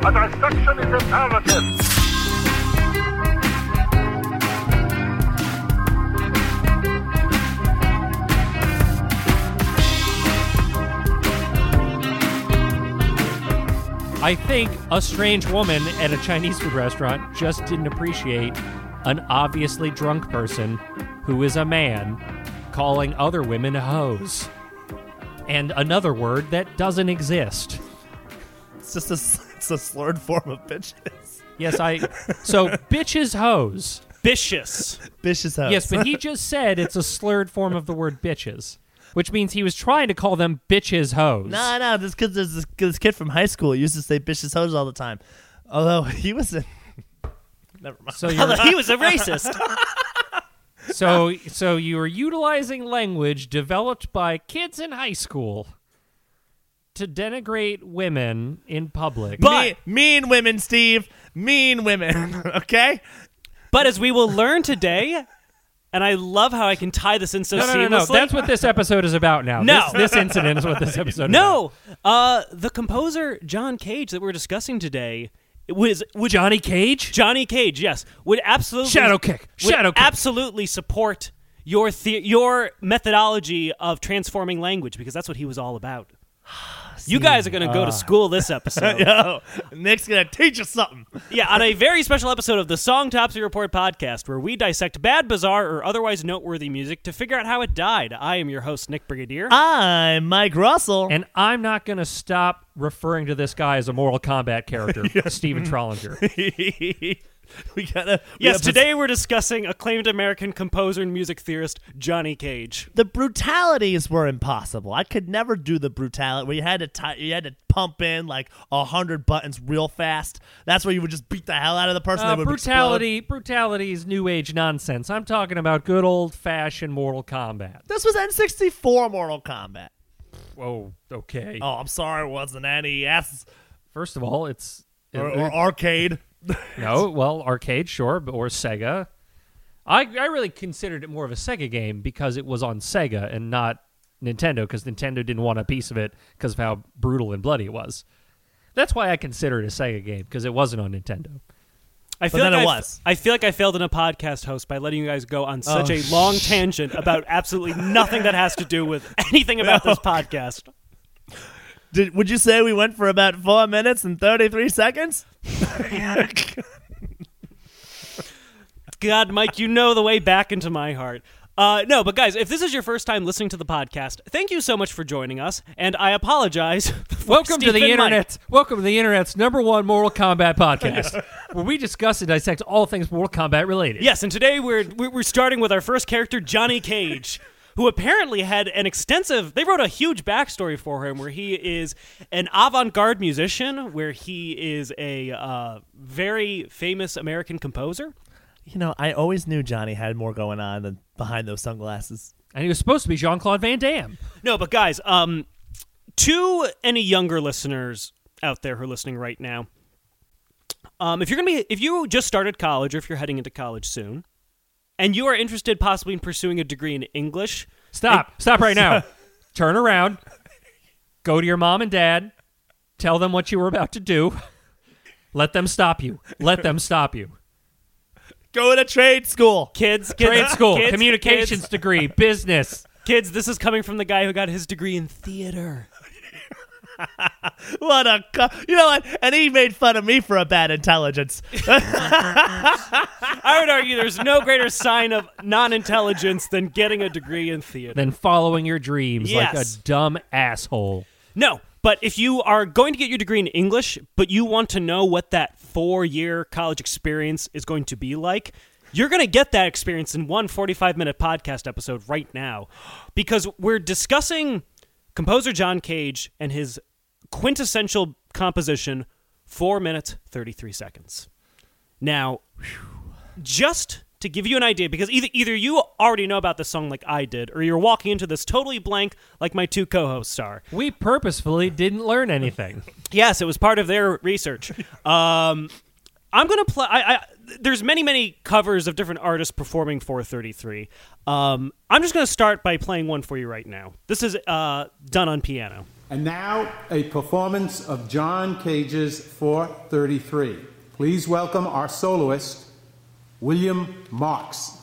A dissection is imperative. I think a strange woman at a Chinese food restaurant just didn't appreciate an obviously drunk person who is a man calling other women hoes. And another word that doesn't exist. It's just a, it's a slurred form of bitches. Yes, I. So, bitches hoes. Vicious. Bitches house. Yes, but he just said it's a slurred form of the word bitches, which means he was trying to call them bitches hoes. No, no, this kid, this, this kid from high school used to say bitches hoes all the time. Although he was in. Never mind. So you're, he was a racist. so so you are utilizing language developed by kids in high school to denigrate women in public. But- Me- mean women, Steve. Mean women. okay? But as we will learn today, and I love how I can tie this in so no, no, no, no. seamlessly. That's what this episode is about now. No. This, this incident is what this episode is No, uh, the composer John Cage that we're discussing today was would Johnny Cage? Johnny Cage, yes, would absolutely Shadow kick. would Shadow kick. absolutely support your the- your methodology of transforming language because that's what he was all about. You guys are going to go to uh. school this episode. Yo, Nick's going to teach us something. Yeah, on a very special episode of the Songtopsy Report podcast, where we dissect bad, bizarre, or otherwise noteworthy music to figure out how it died. I am your host, Nick Brigadier. I'm Mike Russell. And I'm not going to stop referring to this guy as a Mortal Kombat character, Stephen Trollinger. we gotta. we yes, today we're discussing acclaimed American composer and music theorist Johnny Cage. The brutalities were impossible. I could never do the brutality where you had to you had to pump in like a hundred buttons real fast. That's where you would just beat the hell out of the person. Uh, they would brutality, brutality is new age nonsense. I'm talking about good old fashioned Mortal Kombat. This was N64 Mortal Kombat. Whoa, okay. Oh, I'm sorry, it wasn't NES First of all, it's or, or arcade. no, well, arcade, sure, but- or Sega. I I really considered it more of a Sega game because it was on Sega and not Nintendo because Nintendo didn't want a piece of it because of how brutal and bloody it was. That's why I consider it a Sega game because it wasn't on Nintendo. I feel then like it I f- was. I feel like I failed in a podcast host by letting you guys go on oh. such Oh, a long tangent about absolutely nothing that has to do with anything about this podcast. Did, would you say we went for about four minutes and 33 seconds? God, Mike, you know the way back into my heart. Uh, no, but guys, if this is your first time listening to the podcast, thank you so much for joining us, and I apologize. for Welcome to the and Mike. internet. Welcome to the internet's number one Mortal Kombat podcast, where we discuss and dissect all things Mortal Kombat related. Yes, and today we're we're starting with our first character, Johnny Cage, who apparently had an extensive. They wrote a huge backstory for him, where he is an avant-garde musician, where he is a uh, very famous American composer. You know, I always knew Johnny had more going on than behind those sunglasses. And he was supposed to be Jean Claude Van Damme. No, but guys, um, to any younger listeners out there who are listening right now, um, if you're gonna be, if you just started college or if you're heading into college soon, and you are interested possibly in pursuing a degree in English, Stop. Stop right now. Turn around. Go to your mom and dad. Tell them what you were about to do. Let them stop you. Let them stop you. Go to trade school. kids, kids Trade school, kids, communications kids, degree, business. kids, this is coming from the guy who got his degree in theater. What a co- you know what? And he made fun of me for a bad intelligence. I would argue there's no greater sign of non-intelligence than getting a degree in theater. Than following your dreams like Yes. a dumb asshole. No, but if you are going to get your degree in English, but you want to know what that four year college experience is going to be like, you're going to get that experience in one 45 minute podcast episode right now because we're discussing composer John Cage and his quintessential composition, 4 minutes 33 seconds. Now, just to give you an idea, because either either you already know about this song like I did, or you're walking into this totally blank like my two co-hosts are. We purposefully didn't learn anything. Yes, it was part of their research. Um, I'm gonna play. I, I, there's many, many covers of different artists performing 433. Um, I'm just gonna start by playing one for you right now. This is uh, done on piano. And now, a performance of John Cage's 433. Please welcome our soloist, William Marks.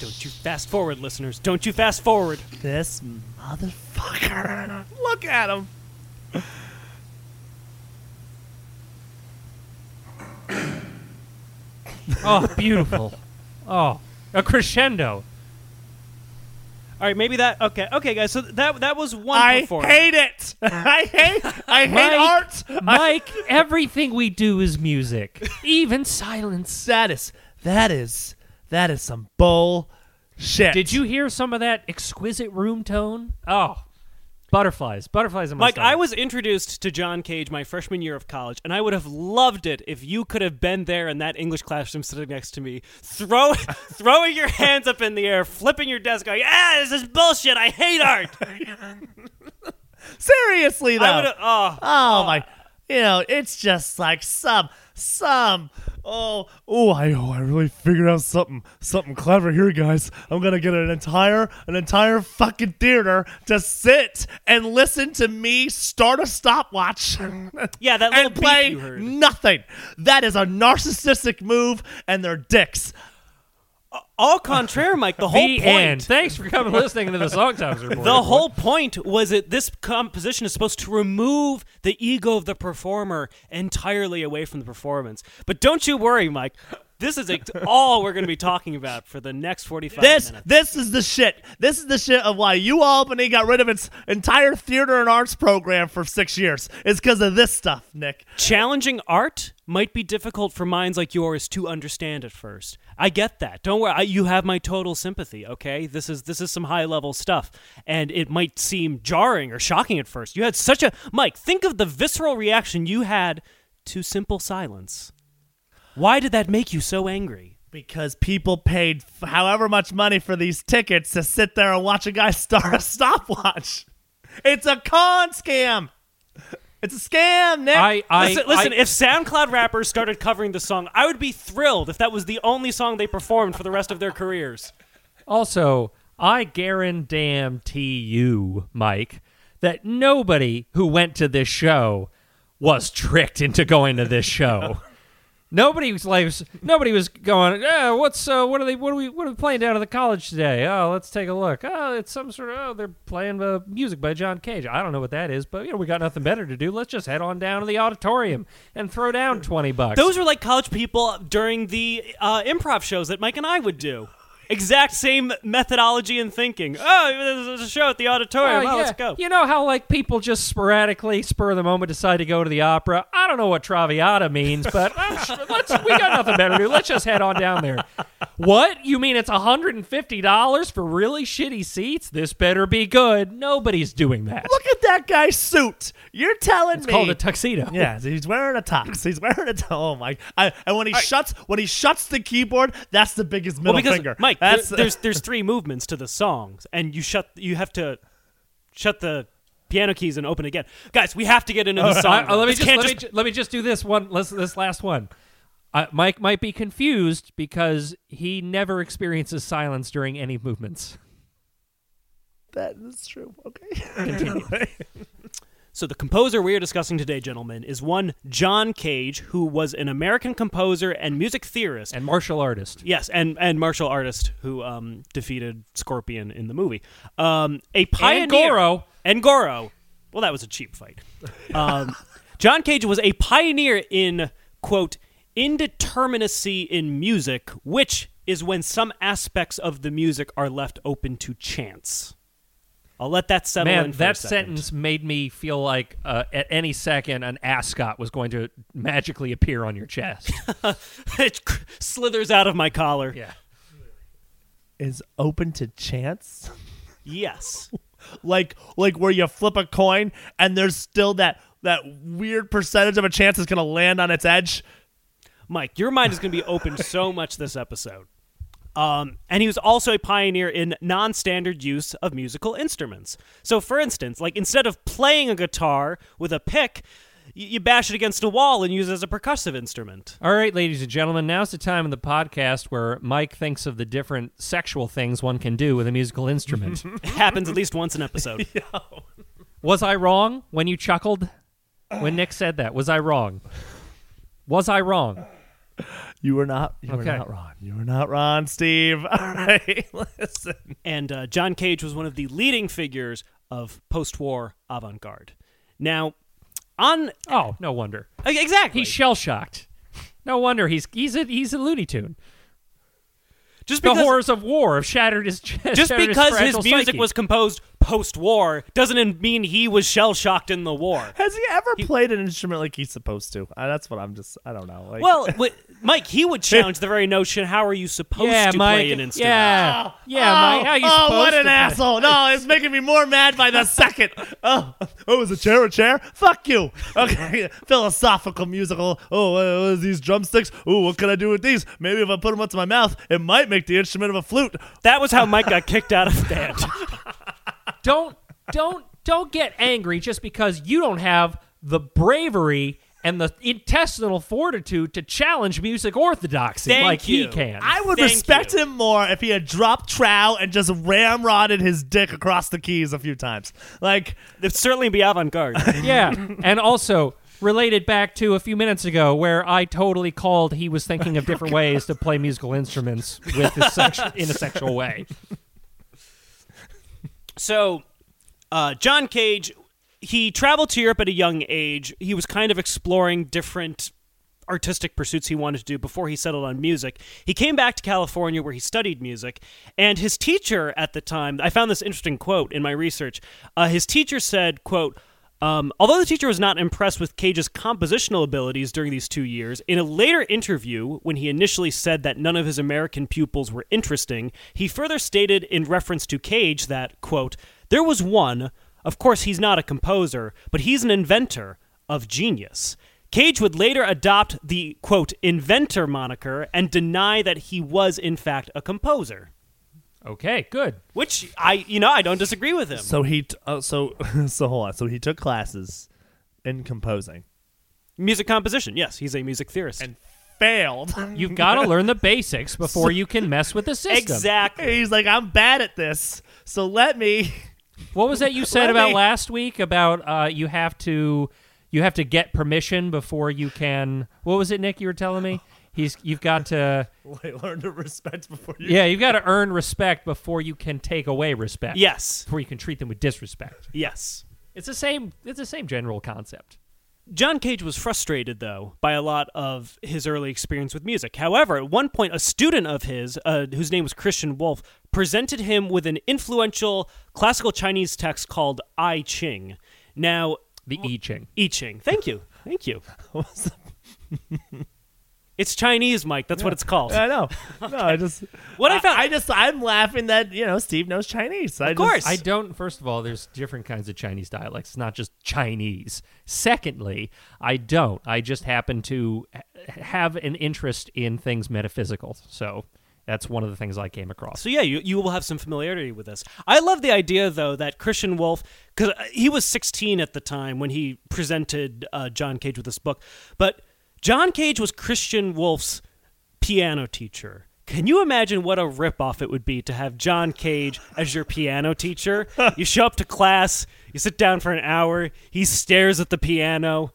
Don't you fast forward, listeners. Don't you fast forward. This motherfucker. Look at him. Oh, beautiful. oh, a crescendo. All right, maybe that. Okay, okay, guys. So that that was one I performance. hate it. I hate. I hate Mike, art. Mike, everything we do is music, even silence. That is. That is. That is some bull shit. Did you hear some of that exquisite room tone? Oh, butterflies, butterflies in my Mike, I was introduced to John Cage my freshman year of college, and I would have loved it if you could have been there in that English classroom sitting next to me, throw, throwing your hands up in the air, flipping your desk, going, "Ah, this is bullshit! I hate art." seriously though? I would have. Oh, Oh my! You know, it's just like some, some. Oh, oh! I, oh, I really figured out something, something clever here, guys. I'm gonna get an entire, an entire fucking theater to sit and listen to me start a stopwatch. yeah, that little and play nothing. That is a narcissistic move, and they're dicks. Au contraire, Mike. The whole the point. end. Thanks for coming listening to the Songtopsy Report. The whole point was that this composition is supposed to remove the ego of the performer entirely away from the performance. But don't you worry, Mike. This is ex- all we're going to be talking about for the next 45 This, minutes. this is the shit. This is the shit of why U Albany got rid of its entire theater and arts program for six years. It's because of this stuff, Nick. Challenging art might be difficult for minds like yours to understand at first. I get that. Don't worry. I, you have my total sympathy. Okay, this is this is some high level stuff, and it might seem jarring or shocking at first. You had such a Mike. Think of the visceral reaction you had to simple silence. Why did that make you so angry? Because people paid f- however much money for these tickets to sit there and watch a guy start a stopwatch. It's a con scam. It's a scam, Nick. I, I, listen, listen I- if SoundCloud rappers started covering the song, I would be thrilled if that was the only song they performed for the rest of their careers. Also, I guarantee you, Mike, that nobody who went to this show was tricked into going to this show. Nobody was nobody was going. Yeah, what's uh, what are they? What are we? What are we playing down at the college today? Oh, let's take a look. Oh, it's some sort of. Oh, they're playing uh, music by John Cage. I don't know what that is, but you know, we got nothing better to do. Let's just head on down to the auditorium and throw down twenty bucks. Those were like college people during the uh, improv shows that Mike and I would do. Exact same methodology and thinking. Oh, there's a show at the auditorium. Oh, oh yeah. let's go. You know how like people just sporadically, spur of the moment, decide to go to the opera. I don't know what Traviata means, but sure, let's we got nothing better to do. Let's just head on down there. What you mean? It's hundred and fifty dollars for really shitty seats? This better be good. Nobody's doing that. Look at that guy's suit. You're telling it's me. It's called a tuxedo. Yeah, he's wearing a tux. He's wearing a. T- oh my! I, and when he shuts, when he shuts the keyboard, that's the biggest middle well, because finger. Mike, there- that's there's there's three movements to the songs, and you shut you have to shut the piano keys and open again. Guys, we have to get into the song. uh, let me just, can't let, me, ju- let me just do this one. Let's, this last one. Uh, Mike might be confused because he never experiences silence during any movements. that is true. Okay. Continue. So the composer we are discussing today, gentlemen, is one John Cage, who was an American composer and music theorist. and martial artist. Yes, and and martial artist who um, defeated Scorpion in the movie. Um, a pioneer Goro. and Goro. Well, that was a cheap fight. Um, John Cage was a pioneer in quote indeterminacy in music, which is when some aspects of the music are left open to chance. I'll let that settle Man, in. For that a sentence made me feel like uh, at any second an ascot was going to magically appear on your chest. it slithers out of my collar. yeah. is open to chance? Yes. like like where you flip a coin and there's still that that weird percentage of a chance it's gonna land on its edge. Mike, your mind is going to be open so much this episode. Um, and he was also a pioneer in non-standard use of musical instruments. So, for instance, like instead of playing a guitar with a pick, y- you bash it against a wall and use it as a percussive instrument. All right, ladies and gentlemen, now's the time in the podcast where Mike thinks of the different sexual things one can do with a musical instrument. It happens at least once an episode. Was I wrong when you chuckled when Nick said that? Was I wrong? Was I wrong? You were not you were Okay. not wrong. You were not Ron, Steve. All right. Listen. and uh, John Cage was one of the leading figures of post-war avant-garde. Now, on Oh, no wonder. exactly, He's shell shocked. No wonder he's he's a he's a Looney Tune. Just The because horrors of war have shattered his chest. just because his fragile music psyche. was composed post-war doesn't mean he was shell-shocked in the war. Has he ever played an instrument like he's supposed to? Uh, that's what I'm just I don't know. Like Well, wi- Mike, he would challenge the very notion: How are you supposed yeah, to Mike. play an instrument? Yeah, yeah, oh, Mike. How you oh, supposed what to an play? asshole! No, it's making me more mad by the second. Oh, oh, is a chair a chair? Fuck you. Okay, philosophical musical. Oh, what what is these drumsticks? Oh, what can I do with these? Maybe if I put them up to my mouth, it might make the instrument of a flute. That was how Mike got kicked out of the band. Don't don't don't get angry just because you don't have the bravery and the intestinal fortitude to challenge music orthodoxy Thank like he can. I would Thank respect you. him more if he had dropped trow and just ramrodded his dick across the keys a few times. Like, It'd certainly be avant-garde. yeah, and also related back to a few minutes ago where I totally called he was thinking of different ways to play musical instruments with a sex- in a sexual way. So, uh, John Cage, he traveled to Europe at a young age. He was kind of exploring different artistic pursuits he wanted to do before he settled on music. He came back to California where he studied music, and his teacher at the time, I found this interesting quote in my research. Uh, his teacher said, quote, um, although the teacher was not impressed with Cage's compositional abilities during these two years, in a later interview, when he initially said that none of his American pupils were interesting, he further stated in reference to Cage that, quote, there was one, of course he's not a composer, but he's an inventor of genius. Cage would later adopt the, quote, inventor moniker and deny that he was, in fact, a composer. Okay, good. Which I, you know, I don't disagree with him. so he, t- uh, so, so hold on. So he took classes in composing Music composition, yes, he's a music theorist. and failed. You've got to learn the basics before you can mess with the system. exactly. He's like, I'm bad at this, so let me. What was that you said Let about me- last week about uh, you have to you have to get permission before you can What was it Nick you were telling me? He's you've got to learn to respect before you. Yeah, you've got to earn respect before you can take away respect. Yes, Before you can treat them with disrespect. yes. It's the same it's the same general concept. John Cage was frustrated, though, by a lot of his early experience with music. However, at one point, a student of his, uh, whose name was Christian Wolff, presented him with an influential classical Chinese text called I Ching. Now, The I Ching. I Ching. Thank you. Thank you. It's Chinese, Mike. That's what it's called. I know. No, I just What I found- I, just I'm laughing that you know Steve knows Chinese. I Of course. I don't. First of all, there's different kinds of Chinese dialects. It's not just Chinese. Secondly, I don't. I just happen to ha- have an interest in things metaphysical. So that's one of the things I came across. So yeah, you, you will have some familiarity with this. I love the idea though that Christian Wolff, because he was 16 at the time when he presented uh, John Cage with this book, but John Cage was Christian Wolff's piano teacher. Can you imagine what a ripoff it would be to have John Cage as your piano teacher? you show up to class, you sit down for an hour, he stares at the piano.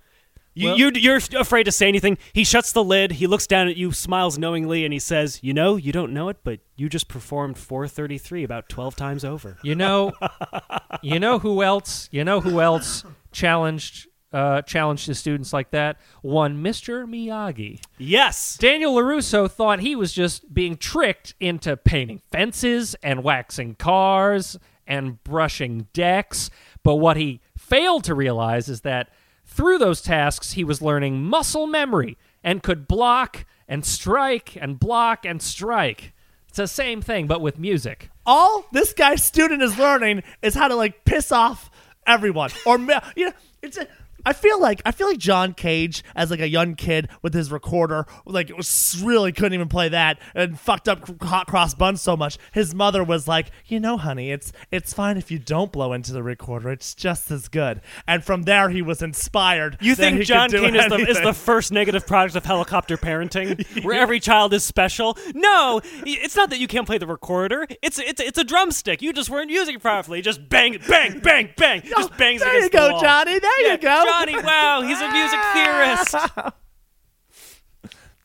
You, Well- you, you're afraid to say anything. He shuts the lid. He looks down at you, smiles knowingly, and he says, "You know, you don't know it, but you just performed 433 about 12 times over." You know, you know who else? You know who else challenged uh, challenged his students like that? One Mr. Miyagi. Yes. Daniel LaRusso thought he was just being tricked into painting fences and waxing cars and brushing decks. But what he failed to realize is that through those tasks, he was learning muscle memory and could block and strike and block and strike. It's the same thing, but with music. all this guy's student is learning is how to like piss off everyone or you know it's a, I feel like I feel like John Cage as like a young kid with his recorder like it was really couldn't even play that and fucked up hot cross buns so much his mother was like you know honey it's it's fine if you don't blow into the recorder it's just as good and from there he was inspired You think John Kane is the, is the first negative product of helicopter parenting, where every child is special? No, it's not that you can't play the recorder. It's it's it's a drumstick. You just weren't using it properly. Just bang, bang, bang, bang. Just oh, bangs there you the go wall. Johnny there Yeah, you go Johnny. Wow, he's a music theorist.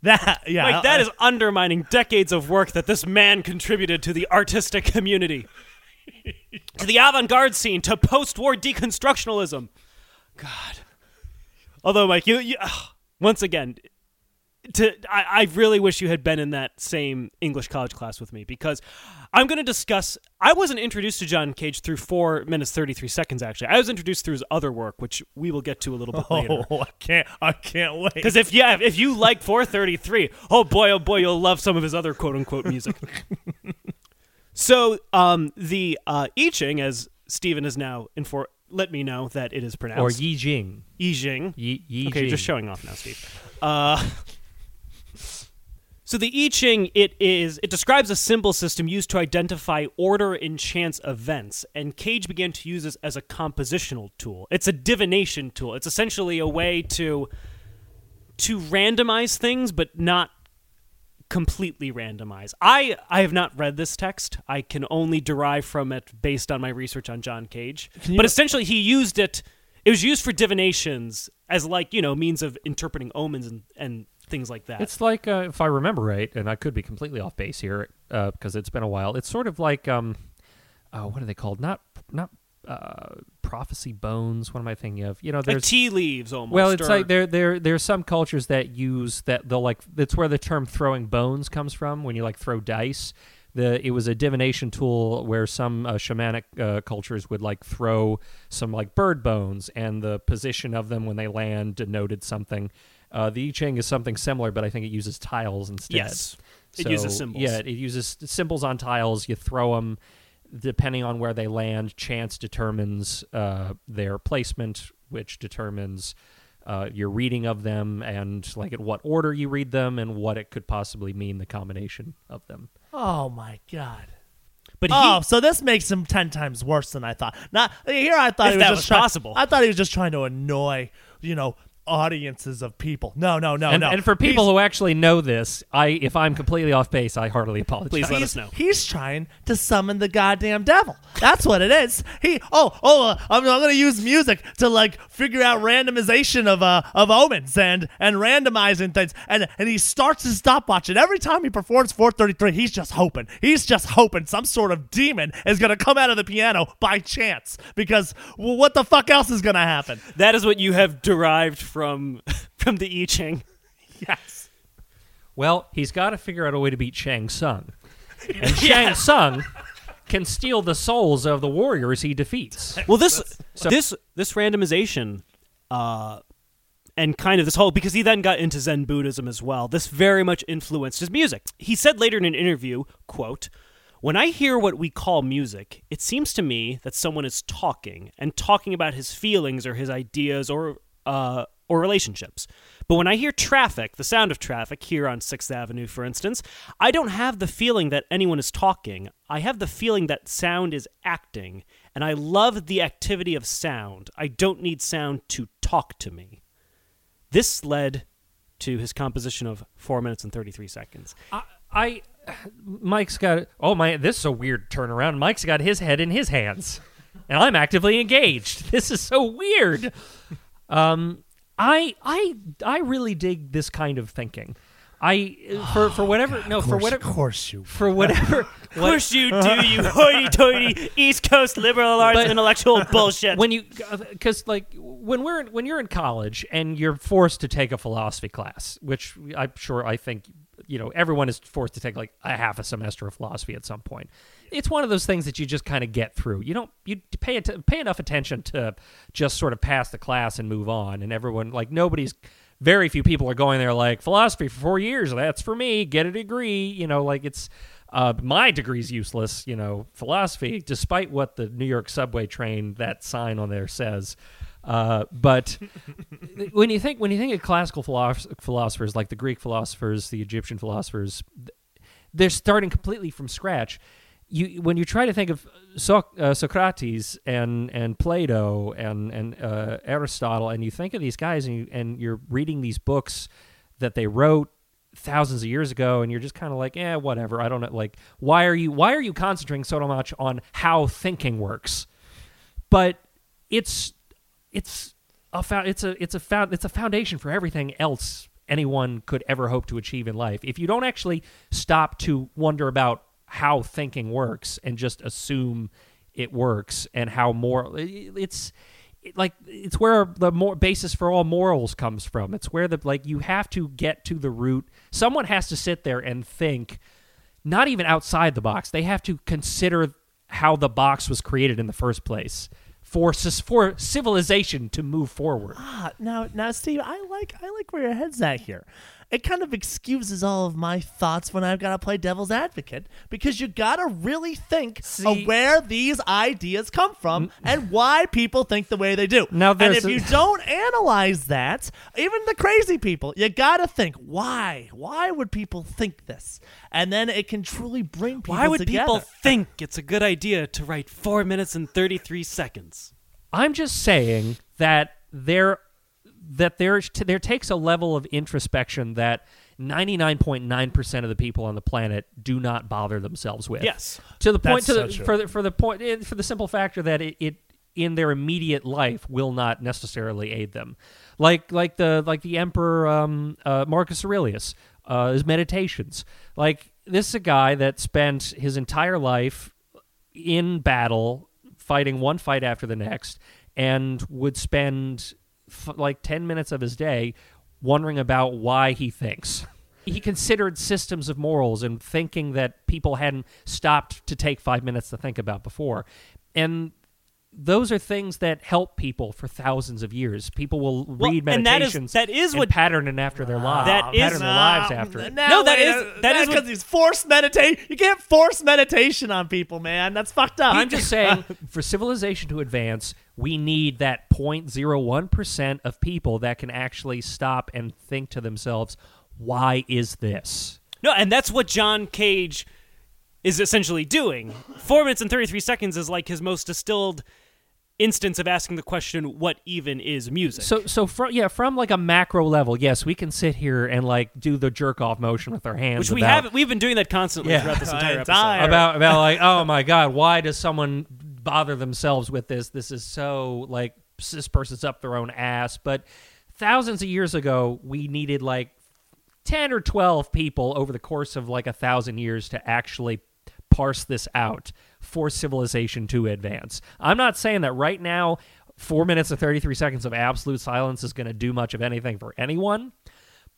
that yeah Like that is undermining decades of work that this man contributed to the artistic community, to the avant-garde scene, to post-war deconstructionalism. God. Although, Mike, you, you ugh, once again, to I, I really wish you had been in that same English college class with me because I'm going to discuss. I wasn't introduced to John Cage through four minutes thirty three seconds. Actually, I was introduced through his other work, which we will get to a little bit later. oh I can't I can't wait Because if yeah, if you like 433, oh boy, oh boy, you'll love some of his other quote unquote music. so um, the uh, I Ching, as Stephen is now infor- let me know that it is pronounced. Or Yi Jing. I Ching. Yi, Yi Okay, you're just showing off now, Steve. Uh, so the I Ching, it is it describes a symbol system used to identify order in chance events, and Cage began to use this as a compositional tool. It's a divination tool. It's essentially a way to to randomize things, but not completely randomize. I I have not read this text. I can only derive from it based on my research on John Cage. But essentially he used it it was used for divinations as like, you know, means of interpreting omens and, and things like that. It's like, uh, if I remember right, and I could be completely off base here uh, because it's been a while. It's sort of like, um, oh, what are they called? Not not uh, prophecy bones. What am I thinking of? You know, like tea leaves almost. well, it's or- like there there there's some cultures that use that they'll like. That's where the term throwing bones comes from. When you like throw dice, the it was a divination tool where some uh, shamanic uh, cultures would like throw some like bird bones, and the position of them when they land denoted something. Uh, the I Ching is something similar, but I think it uses tiles instead. Yes. It So, uses symbols. Yeah, it uses symbols on tiles. You throw them, depending on where they land. Chance determines uh, their placement, which determines uh, your reading of them and like in what order you read them and what it could possibly mean. The combination of them. oh my god But he oh, so this makes him ten times worse than I thought. Not here. I thought If he was that just was try- possible. I thought he was just trying to annoy, you know, audiences of people. No, no, no, and, no. and for people He's- who actually know this, I if I'm completely off base, I heartily apologize. Please let he's, us know. He's trying to summon the goddamn devil. That's what it is. He oh oh uh, I'm, I'm gonna use music to like figure out randomization of uh of omens and and randomizing things and and he starts his stopwatch and every time he performs 433 he's just hoping he's just hoping some sort of demon is gonna come out of the piano by chance because well, what the fuck else is gonna happen? that is what you have derived from from from the I Ching. Yes. Well, he's got to figure out a way to beat Shang Tsung. And Shang Tsung can steal the souls of the warriors he defeats. Well, this this this randomization, uh, and kind of this whole because he then got into Zen Buddhism as well. This very much influenced his music. He said later in an interview, "quote." When I hear what we call music, it seems to me that someone is talking and talking about his feelings or his ideas or uh, or relationships. But when I hear traffic, the sound of traffic here on 6th Avenue, for instance, I don't have the feeling that anyone is talking. I have the feeling that sound is acting, and I love the activity of sound. I don't need sound to talk to me. This led to his composition of 4 minutes and 33 seconds. I, I Mike's got oh my this is a weird turnaround. Mike's got his head in his hands. And I'm actively engaged. This is so weird. Um I I I really dig this kind of thinking. I for for oh, whatever no for whatever of course you. for whatever Of course you do, you hoity-toity East Coast liberal arts But- intellectual bullshit. when you uh, because like when we're when you're in college and you're forced to take a philosophy class which i'm sure i think you know everyone is forced to take like a half a semester of philosophy at some point it's one of those things that you just kind of get through you don't you pay it pay enough attention to just sort of pass the class and move on and everyone like nobody's very few people are going there like philosophy for four years. That's for me. Get a degree. You know, like it's uh, my degree's useless. You know, philosophy, despite what the New York subway train that sign on there says. Uh, but when you think when you think of classical philosoph- philosophers like the Greek philosophers, the Egyptian philosophers, they're starting completely from scratch. You when you try to think of so- uh, Socrates and and Plato and and uh, Aristotle, and you think of these guys, and you, and you're reading these books that they wrote thousands of years ago, and you're just kind of like, eh, whatever. I don't know. Like, why are you why are you concentrating so much on how thinking works? But it's it's a it's a it's a found it's a foundation for everything else anyone could ever hope to achieve in life. If you don't actually stop to wonder about how thinking works and just assume it works and how more it's it- like it's where the more basis for all morals comes from. It's where the like you have to get to the root. Someone has to sit there and think not even outside the box. They have to consider how the box was created in the first place for for civilization to move forward. Ah, now, now, Steve, I like I like where your head's at here. It kind of excuses all of my thoughts when I've got to play devil's advocate because you got to really think See- of where these ideas come from and why people think the way they do. Now, and if a- you don't analyze that, even the crazy people, you got to think why? Why would people think this? And then it can truly bring people Why would together. people think it's a good idea to write four minutes and 33 seconds? I'm just saying that there that there there takes a level of introspection that 99.9% of the people on the planet do not bother themselves with. Yes. To the point to the, true. for the for the point eh, for the simple factor that it, it in their immediate life will not necessarily aid them. Like like the like the emperor um, uh, Marcus Aurelius uh, his meditations. Like this is a guy that spent his entire life in battle, fighting one fight after the next, and would spend f- like 10 minutes of his day wondering about why he thinks. He considered systems of morals and thinking that people hadn't stopped to take five minutes to think about before. And those are things that help people for thousands of years. People will Well, read and that is- meditations that is and what- pattern it after their lives. That is- pattern their lives after it. No, that is- that is because he's forced meditate. You can't force meditation on people, man. That's fucked up. I'm just saying, for civilization to advance, we need that 0.01% of people that can actually stop and think to themselves, why is this? No, and that's what John Cage is essentially doing. Four minutes and 33 seconds is like his most distilled instance of asking the question, what even is music? So, so from yeah, from like a macro level, yes, we can sit here and like do the jerk off motion with our hands, Which we about- have, we've been doing that constantly Yeah. throughout this entire episode. About about like oh my god why does someone bother themselves with this this is so like this person's up their own ass but thousands of years ago we needed like 10 or 12 people over the course of like a thousand years to actually parse this out for civilization to advance i'm not saying that right now four minutes and 33 seconds of absolute silence is going to do much of anything for anyone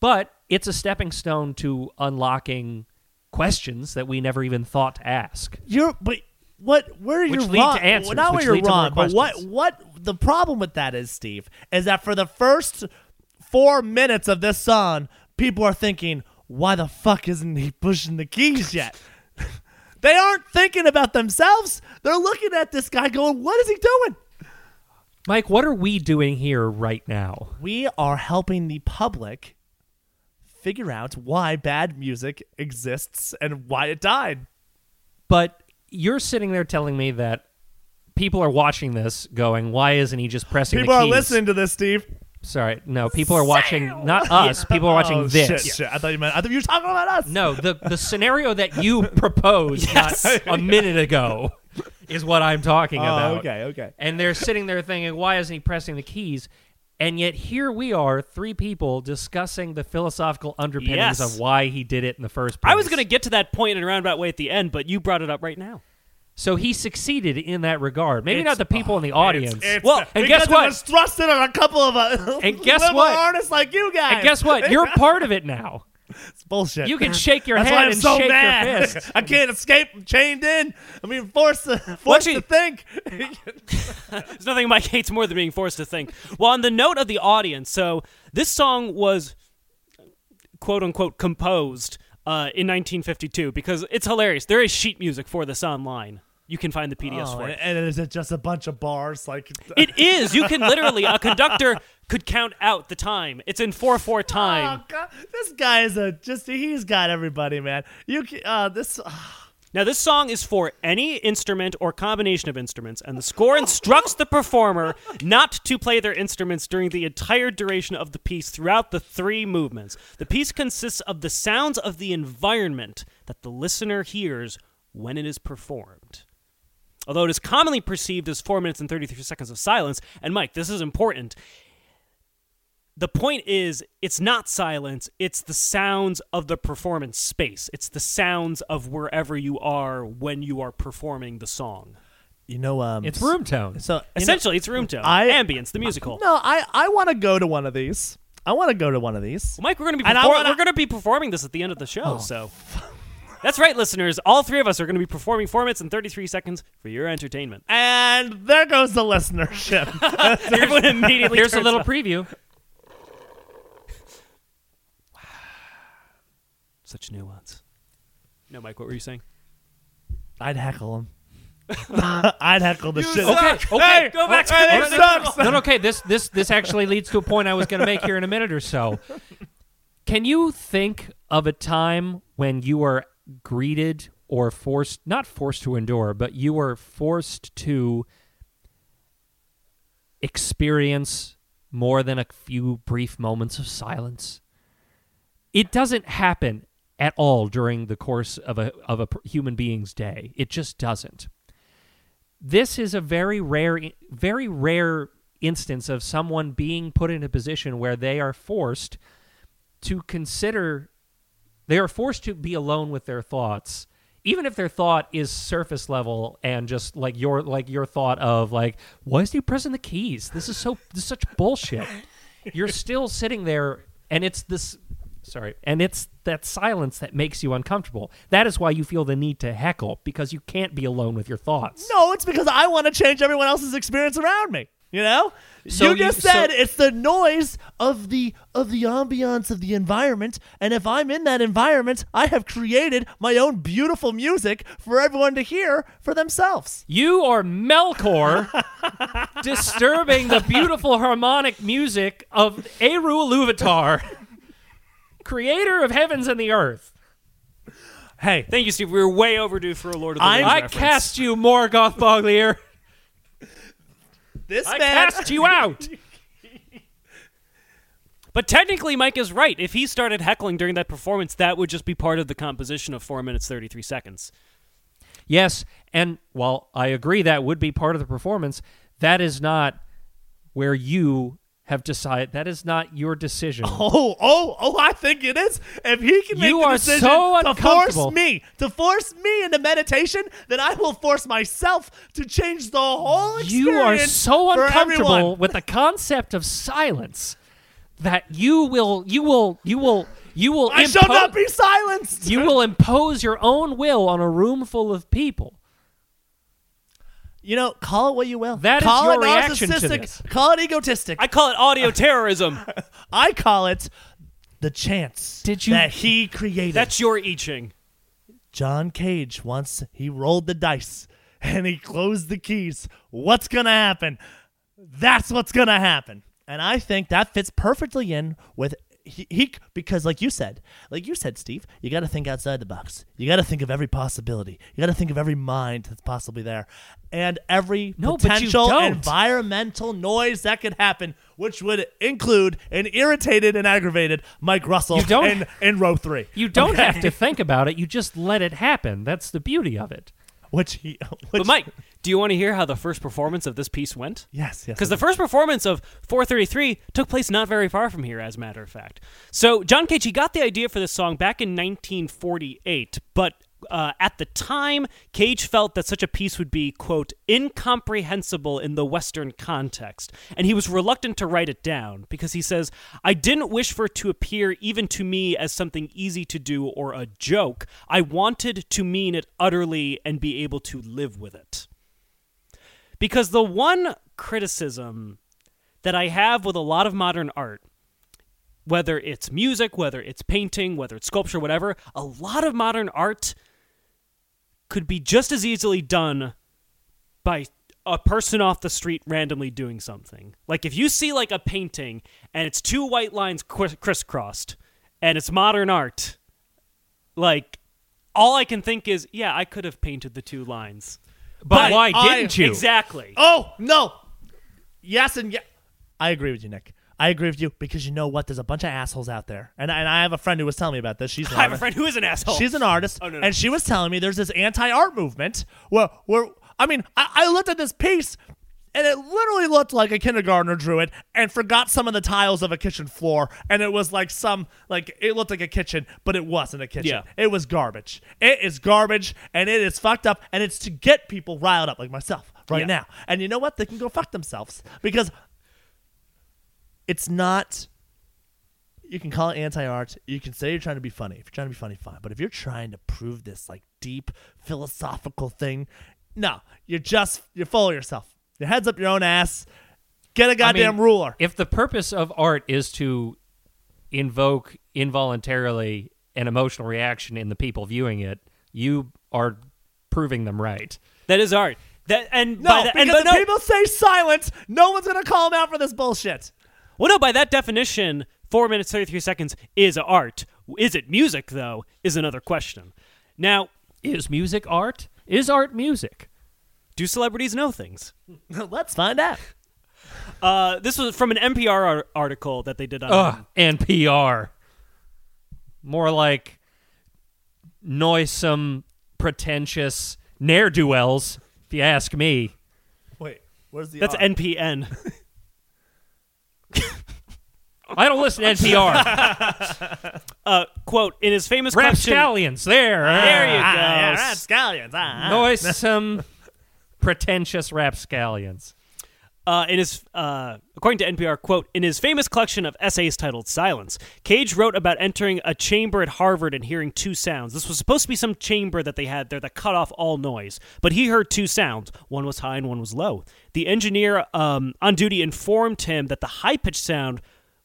but it's a stepping stone to unlocking questions that we never even thought to ask. You're but what where you're lead wrong. to answers, well, not where you're wrong, but what what the problem with that is, Steve, is that for the first four minutes of this song, people are thinking, "Why the fuck isn't he pushing the keys yet?" They aren't thinking about themselves. They're looking at this guy, going, "What is he doing?" Mike, what are we doing here right now? We are helping the public figure out why bad music exists and why it died. But you're sitting there telling me that people are watching this going, why isn't he just pressing People are listening to this, Steve. Sorry, no, people are watching, not us, people are watching oh, this. Shit, shit. I thought you meant. I thought you were talking about us. No, the, the scenario that you proposed not a minute ago is what I'm talking Oh, about. okay, okay. And they're sitting there thinking, why isn't he pressing the keys? And yet here we are, three people discussing the philosophical underpinnings Yes. of why he did it in the first place. I was going to get to that point in a roundabout way at the end, but you brought it up right now. So he succeeded in that regard. Maybe It's- not the people in the audience. Well, and guess what? was thrusted on a couple of uh, And guess what? artists like you guys. and guess what? You're part of it now. It's bullshit. You can shake your That's head and so shake mad. your fist. I can't escape. I'm chained in. I mean, forced to forced to think. There's nothing Mike hates more than being forced to think. Well, on the note of the audience, so this song was quote unquote composed uh, in 1952 because it's hilarious. There is sheet music for this online. You can find the PDFs Oh, for it. and is it just a bunch of bars? Like It is. You can literally a conductor could count out the time. It's in four four time. Oh, God. This guy is a just he's got everybody, man. You can, uh this Now, this song is for any instrument or combination of instruments, and the score instructs the performer not to play their instruments during the entire duration of the piece throughout the three movements. The piece consists of the sounds of the environment that the listener hears when it is performed. Although it is commonly perceived as 4 minutes and 33 seconds of silence, and Mike, this is important. The point is, it's not silence, it's the sounds of the performance space. It's the sounds of wherever you are when you are performing the song. you know um It's room tone. So you know- Essentially, it's room tone, I- ambience, the musical. no, I I want to go to one of these. I want to go to one of these. Well, Mike, we're going to be perform- wanna- we're going to be performing this at the end of the show. Oh, so that's right, listeners. All three of us are going to be performing four minutes and thirty three seconds for your entertainment. And there goes the listenership. Everyone immediately Here's a little up. preview. Such nuance. No, Mike, what were you saying? I'd heckle him. I'd heckle the shit. Okay, okay. Go back to Hey, the it sucks. no, no, okay. This this this actually leads to a point I was going to make here in a minute or so. Can you think of a time when you were greeted or forced, not forced to endure, but you were forced to experience more than a few brief moments of silence? It doesn't happen at all during the course of a of a human being's day. It just doesn't. This is a very rare very rare instance of someone being put in a position where they are forced to consider they are forced to be alone with their thoughts even if their thought is surface level and just like your like your thought of like why is he pressing the keys? This is so this is such bullshit. You're still sitting there and it's this sorry and it's that silence that makes you uncomfortable that is why you feel the need to heckle because you can't be alone with your thoughts No, it's because I want to change everyone else's experience around me. You know? So you just you- so- said it's the noise of the of the ambiance of the environment, and if I'm in that environment, I have created my own beautiful music for everyone to hear for themselves. You are Melkor disturbing the beautiful harmonic music of Eru Iluvatar, creator of heavens and the earth. Hey, Thank you, Steve. We were way overdue for a Lord of the I- Rings I reference. cast you, Morgoth Bauglir. this I man cast you out. But technically, Mike is right. If he started heckling during that performance, that would just be part of the composition of four minutes thirty three seconds. Yes, and while I agree that would be part of the performance, that is not where you have decided. That is not your decision. Oh, oh, oh! I think it is. If he can make You the decision so to force me, to force me into meditation, then I will force myself to change the whole experience. You are so uncomfortable with the concept of silence that you will you will you will you will I shall not be silenced. you will impose your own will on a room full of people. You know, call it what you will. That is call your it reaction to narcissistic. this. Call it egotistic. I call it audio terrorism. I call it the chance Did you- that he created. That's your I Ching. John Cage once he rolled the dice and he closed the keys. What's gonna happen? That's what's gonna happen. And I think that fits perfectly in with he, he because like you said, like you said, Steve, you got to think outside the box. You got to think of every possibility. You got to think of every mind that's possibly there, and every No, potential environmental noise that could happen, which would include an irritated and aggravated Mike Russell You don't- in, in row three. You don't Okay? have to think about it. You just let it happen. That's the beauty of it. Which he, which, But Mike, do you want to hear how the first performance of this piece went? yes, yes, Because the first performance of 433 took place not very far from here, as a matter of fact. So John Cage, he got the idea for this song back in 1948, but Uh, at the time, Cage felt that such a piece would be, quote, incomprehensible in the Western context, and he was reluctant to write it down because he says, I didn't wish for it to appear even to me as something easy to do or a joke. I wanted to mean it utterly and be able to live with it. Because the one criticism that I have with a lot of modern art whether it's music, whether it's painting, whether it's sculpture, whatever, a lot of modern art could be just as easily done by a person off the street randomly doing something. Like if you see like a painting and it's two white lines crisscrossed and it's modern art, like all I can think is, yeah, I could have painted the two lines. But why I- didn't you? Exactly. Oh no! Yes and yeah. I agree with you, Nick. I agree with you because you know what? There's a bunch of assholes out there, and and I have a friend who was telling me about this. She's an I have a artist. friend who is an asshole. She's an artist, Oh, no, no. and she was telling me there's this anti-art movement where where I mean I, I looked at this piece. And it literally looked like a kindergartner drew it and forgot some of the tiles of a kitchen floor. And it was like some, like, it looked like a kitchen, but it wasn't a kitchen. Yeah. It was garbage. It is garbage and it is fucked up. And it's to get people riled up, like myself, right Yeah. now. And you know what? They can go fuck themselves because it's not you can call it anti-art you can say you're trying to be funny if you're trying to be funny fine but if you're trying to prove this like deep philosophical thing no you're just you're full of yourself your head's up your own ass get a goddamn mean, ruler If the purpose of art is to invoke involuntarily an emotional reaction in the people viewing it, you are proving them right. that is art. That and no by that, because and, but if no, people say silence no one's gonna call them out for this bullshit Well, no, by that definition, four minutes, 33 seconds is art. Is it music, though, is another question. Now, Is music art? Is art music? Do celebrities know things? let's find out Uh, this was from an NPR ar- article that they did on. Ugh, NPR. More like noisome, pretentious ne'er do wells, if you ask me. wait where's the That's R? NPN. I don't listen to NPR. Uh, quote, in his famous collection. Rapscallions, there. There you Ah, go. yeah, that's scallions ah, ah. Noisome, pretentious rapscallions. Uh, in his, uh, according to NPR, quote, in his famous collection of essays titled Silence, Cage wrote about entering a chamber at Harvard and hearing two sounds. This was supposed to be some chamber that they had there that cut off all noise, but he heard two sounds. One was high and one was low. The engineer um, on duty informed him that the high pitched sound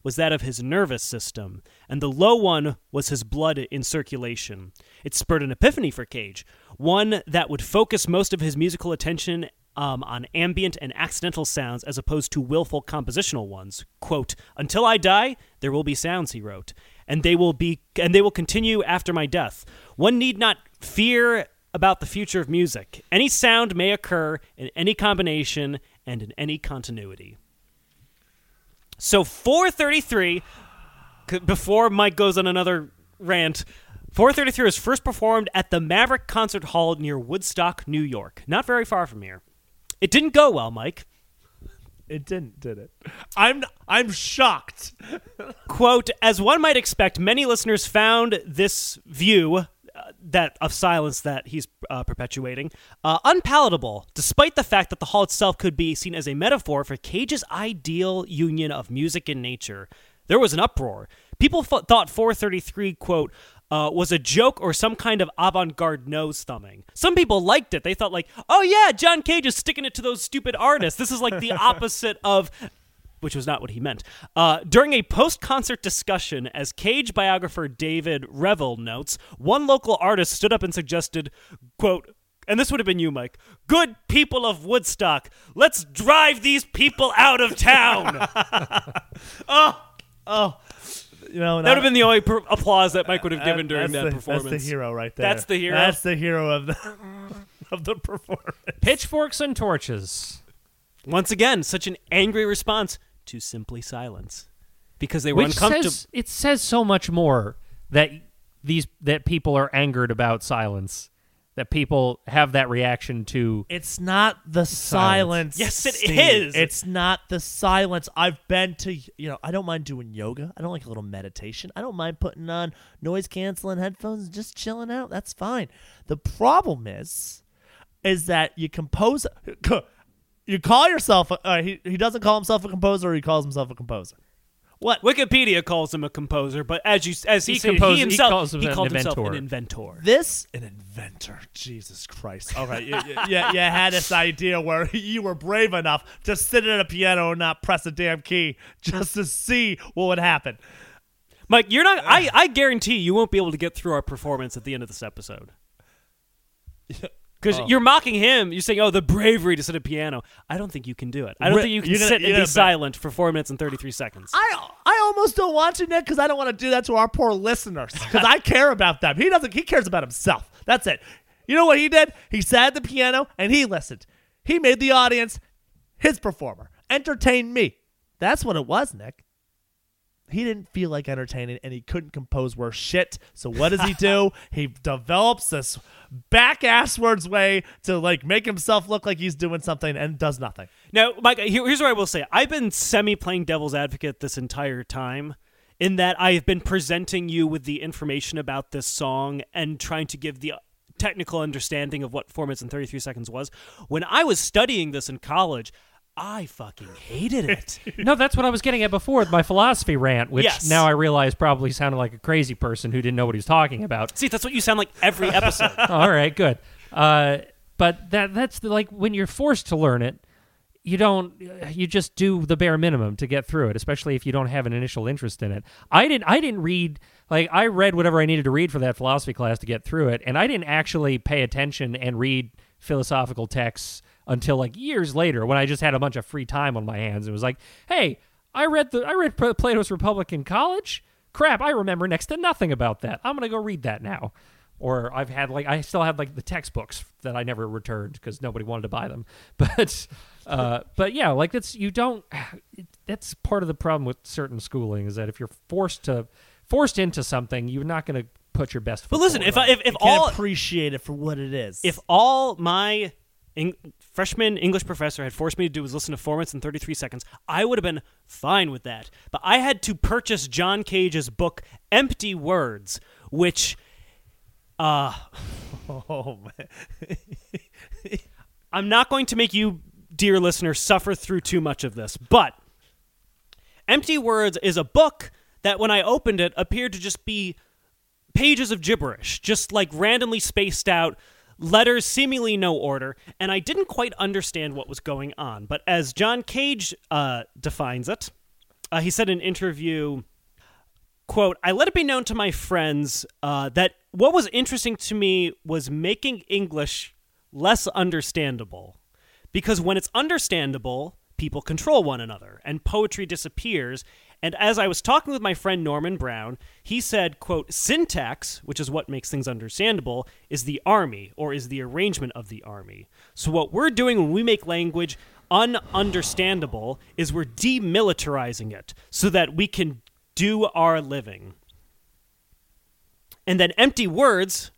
was that of his nervous system, and the low one was his blood in circulation. It spurred an epiphany for Cage, one that would focus most of his musical attention um, on ambient and accidental sounds as opposed to willful compositional ones. Quote, Until I die, there will be sounds, he wrote, and they will be and they will continue after my death. One need not fear about the future of music. Any sound may occur in any combination and in any continuity. So 433 before Mike goes on another rant, 433 was first performed at the Maverick Concert Hall near Woodstock, New York, not very far from here. It didn't go well, Mike. it didn't did it i'm i'm shocked Quote, as one might expect, many listeners found this view uh, that of silence that he's uh, perpetuating uh, unpalatable, despite the fact that the hall itself could be seen as a metaphor for Cage's ideal union of music and nature. There was an uproar. People f- thought 433, quote, uh, was a joke or some kind of avant-garde nose thumbing. Some people liked it. They thought like, "Oh yeah, John Cage is sticking it to those stupid artists. This is like the opposite of which was not what he meant. Uh, during a post concert discussion, as Cage biographer David Revill notes, one local artist stood up and suggested, quote, and this would have been you, Mike. Good people of Woodstock, let's drive these people out of town. that you know would have been the only per- applause that Mike would have uh, given during that the, performance. That's the hero right there. That's the hero? That's the hero of the of the performance. Pitchforks and torches. Once again, such an angry response to simply silence. Because they were Which uncomfortable. says it says so much more that these that people are angered about silence that people have that reaction to. It's not the silence. Yes, it Steve. is. It's not the silence. I've been to, you know, I don't mind doing yoga. I don't like a little meditation. I don't mind putting on noise canceling headphones and just chilling out. That's fine. The problem is, is that you compose, you call yourself, a, uh, he, he doesn't call himself a composer, he calls himself a composer. What? Wikipedia calls him a composer, but as you as he, He composed- he he himself calls him he an called himself an inventor. inventor. This an inventor. Jesus Christ. All right. you, you, you, you had this idea where you were brave enough to sit at a piano and not press a damn key just to see what would happen. Mike, you're not. I I guarantee you won't be able to get through our performance at the end of this episode. Because Oh. you're mocking him. You're saying, "Oh, the bravery to sit at a piano." I don't think you can do it. I don't Ri- think you can you're sit and be silent for four minutes and thirty three seconds. I I almost don't want to, Nick, because I don't want to do that to our poor listeners. Because I care about them. He doesn't. He cares about himself. That's it. You know what he did? He sat at the piano and he listened. He made the audience his performer, Entertain me. That's what it was, Nick. He didn't feel like entertaining and he couldn't compose worse shit. So what does he do? he develops this back asswards way to like make himself look like he's doing something and does nothing. Now, Mike, here's what I will say. I've been semi playing devil's advocate this entire time, in that I have been presenting you with the information about this song and trying to give the technical understanding of what 4 minutes and 33 seconds was. When I was studying this in college, I fucking hated it. No, that's what I was getting at before with my philosophy rant, which Yes. now I realize probably sounded like a crazy person who didn't know what he was talking about. See, that's what you sound like every episode. All right, good. Uh, but that that's the, like when you're forced to learn it, you don't you just do the bare minimum to get through it, especially if you don't have an initial interest in it. I didn't I didn't read like I read whatever I needed to read for that philosophy class to get through it, and I didn't actually pay attention and read philosophical texts until like years later when I just had a bunch of free time on my hands. It was like, hey, I read the I read Plato's Republic in college. Crap, I remember next to nothing about that. I'm gonna go read that now. Or I've had like I still have like the textbooks that I never returned because nobody wanted to buy them. But uh, but yeah, like that's you don't. It, that's part of the problem with certain schooling is that if you're forced to forced into something, you're not going to put your best. Foot. But listen, if. I, if, if all appreciate it for what it is. if all my freshman English professor had forced me to do was listen to four minutes and 33 seconds, I would have been fine with that. But I had to purchase John Cage's book, Empty Words, which, uh, oh man. I'm not going to make you, dear listener, suffer through too much of this, but Empty Words is a book that when I opened it appeared to just be pages of gibberish, just like randomly spaced out letters, seemingly no order, and I didn't quite understand what was going on. But as John Cage uh, defines it, uh, he said in an interview, quote, I let it be known to my friends uh, that what was interesting to me was making English less understandable. Because when it's understandable, people control one another and poetry disappears. And as I was talking with my friend Norman Brown, he said, quote, syntax, which is what makes things understandable, is the army or is the arrangement of the army. So what we're doing when we make language ununderstandable is we're demilitarizing it so that we can do our living. And then empty words,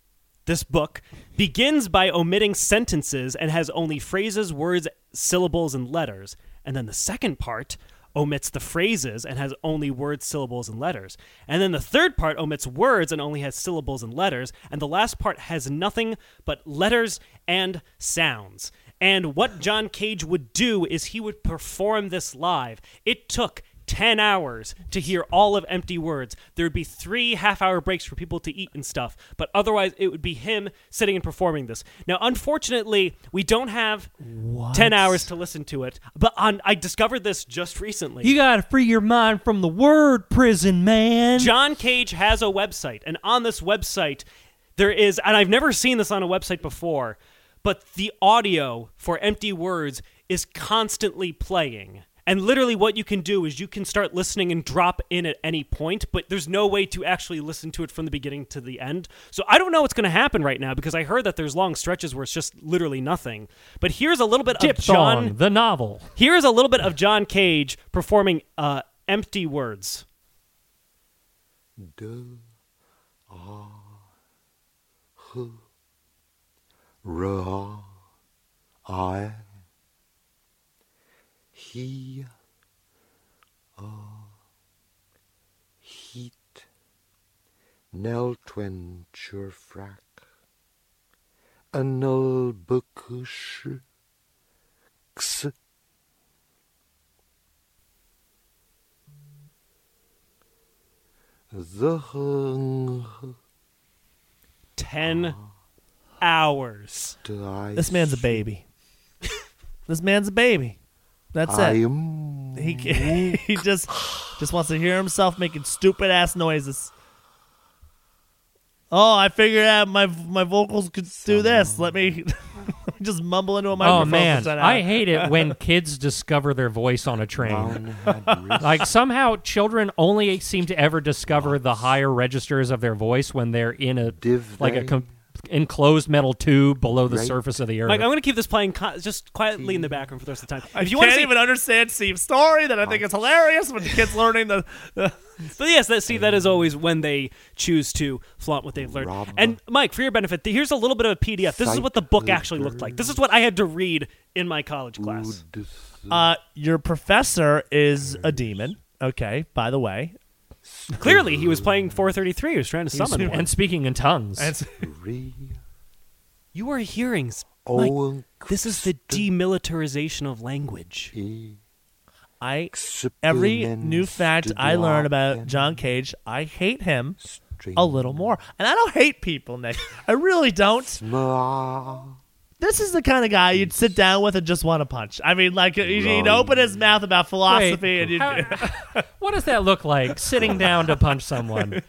this book, begins by omitting sentences and has only phrases, words, syllables, and letters. And then the second part omits the phrases and has only words, syllables, and letters. And then the third part omits words and only has syllables and letters. And the last part has nothing but letters and sounds. And what John Cage would do is he would perform this live. It took 10 hours to hear all of empty words. There would be three half hour breaks for people to eat and stuff, but otherwise it would be him sitting and performing this. Now, unfortunately, we don't have 10 hours to listen to it, but on, I discovered this just recently. you got to free your mind from the word prison, man. John Cage has a website, and on this website, there is, and I've never seen this on a website before, but the audio for empty words is constantly playing. And literally, what you can do is you can start listening and drop in at any point, but there's no way to actually listen to it from the beginning to the end. So I don't know what's going to happen right now because I heard that there's long stretches where it's just literally nothing. But here's a little bit of Diphthong, John. the novel. Here's a little bit of John Cage performing uh, empty words. De, ah, he, Ra I He A Heat Nel Twenture Frack Anul Bukush X The hung Ten ah. hours. This man's a baby. this man's a baby. That's I it. am He he just just wants to hear himself making stupid ass noises. Oh, I figured out my my vocals could do this. Let me just mumble into a oh, microphone. Oh man, 10 I hate it when kids discover their voice on a train. Brown had wrist Like somehow children only seem to ever discover the higher registers of their voice when they're in a Div like a com- enclosed metal tube below the Right. surface of the earth. Mike, I'm going to keep this playing co- just quietly in the background for the rest of the time. If you want can't to see, even understand Steve's story that I think is hilarious when the kids learning the, the But yes, that, see, that is always when they choose to flaunt what they've learned. Rob- And Mike, for your benefit, th- here's a little bit of a PDF. This is what the book actually looked like. This is what I had to read in my college class. Uh your professor is a demon. Okay, by the way. Clearly, he was playing 433. He was trying to summon one. and speaking in tongues. Re You are hearing. s- Mike, Owen this is the demilitarization of language. I every new fact I learn about John Cage, I hate him a little more. And I don't hate people, Nick. I really don't. This is the kind of guy you'd sit down with and just want to punch. I mean, like he'd he'd open his mouth about philosophy, Wait, and you'd, how- what does that look like? Sitting down to punch someone.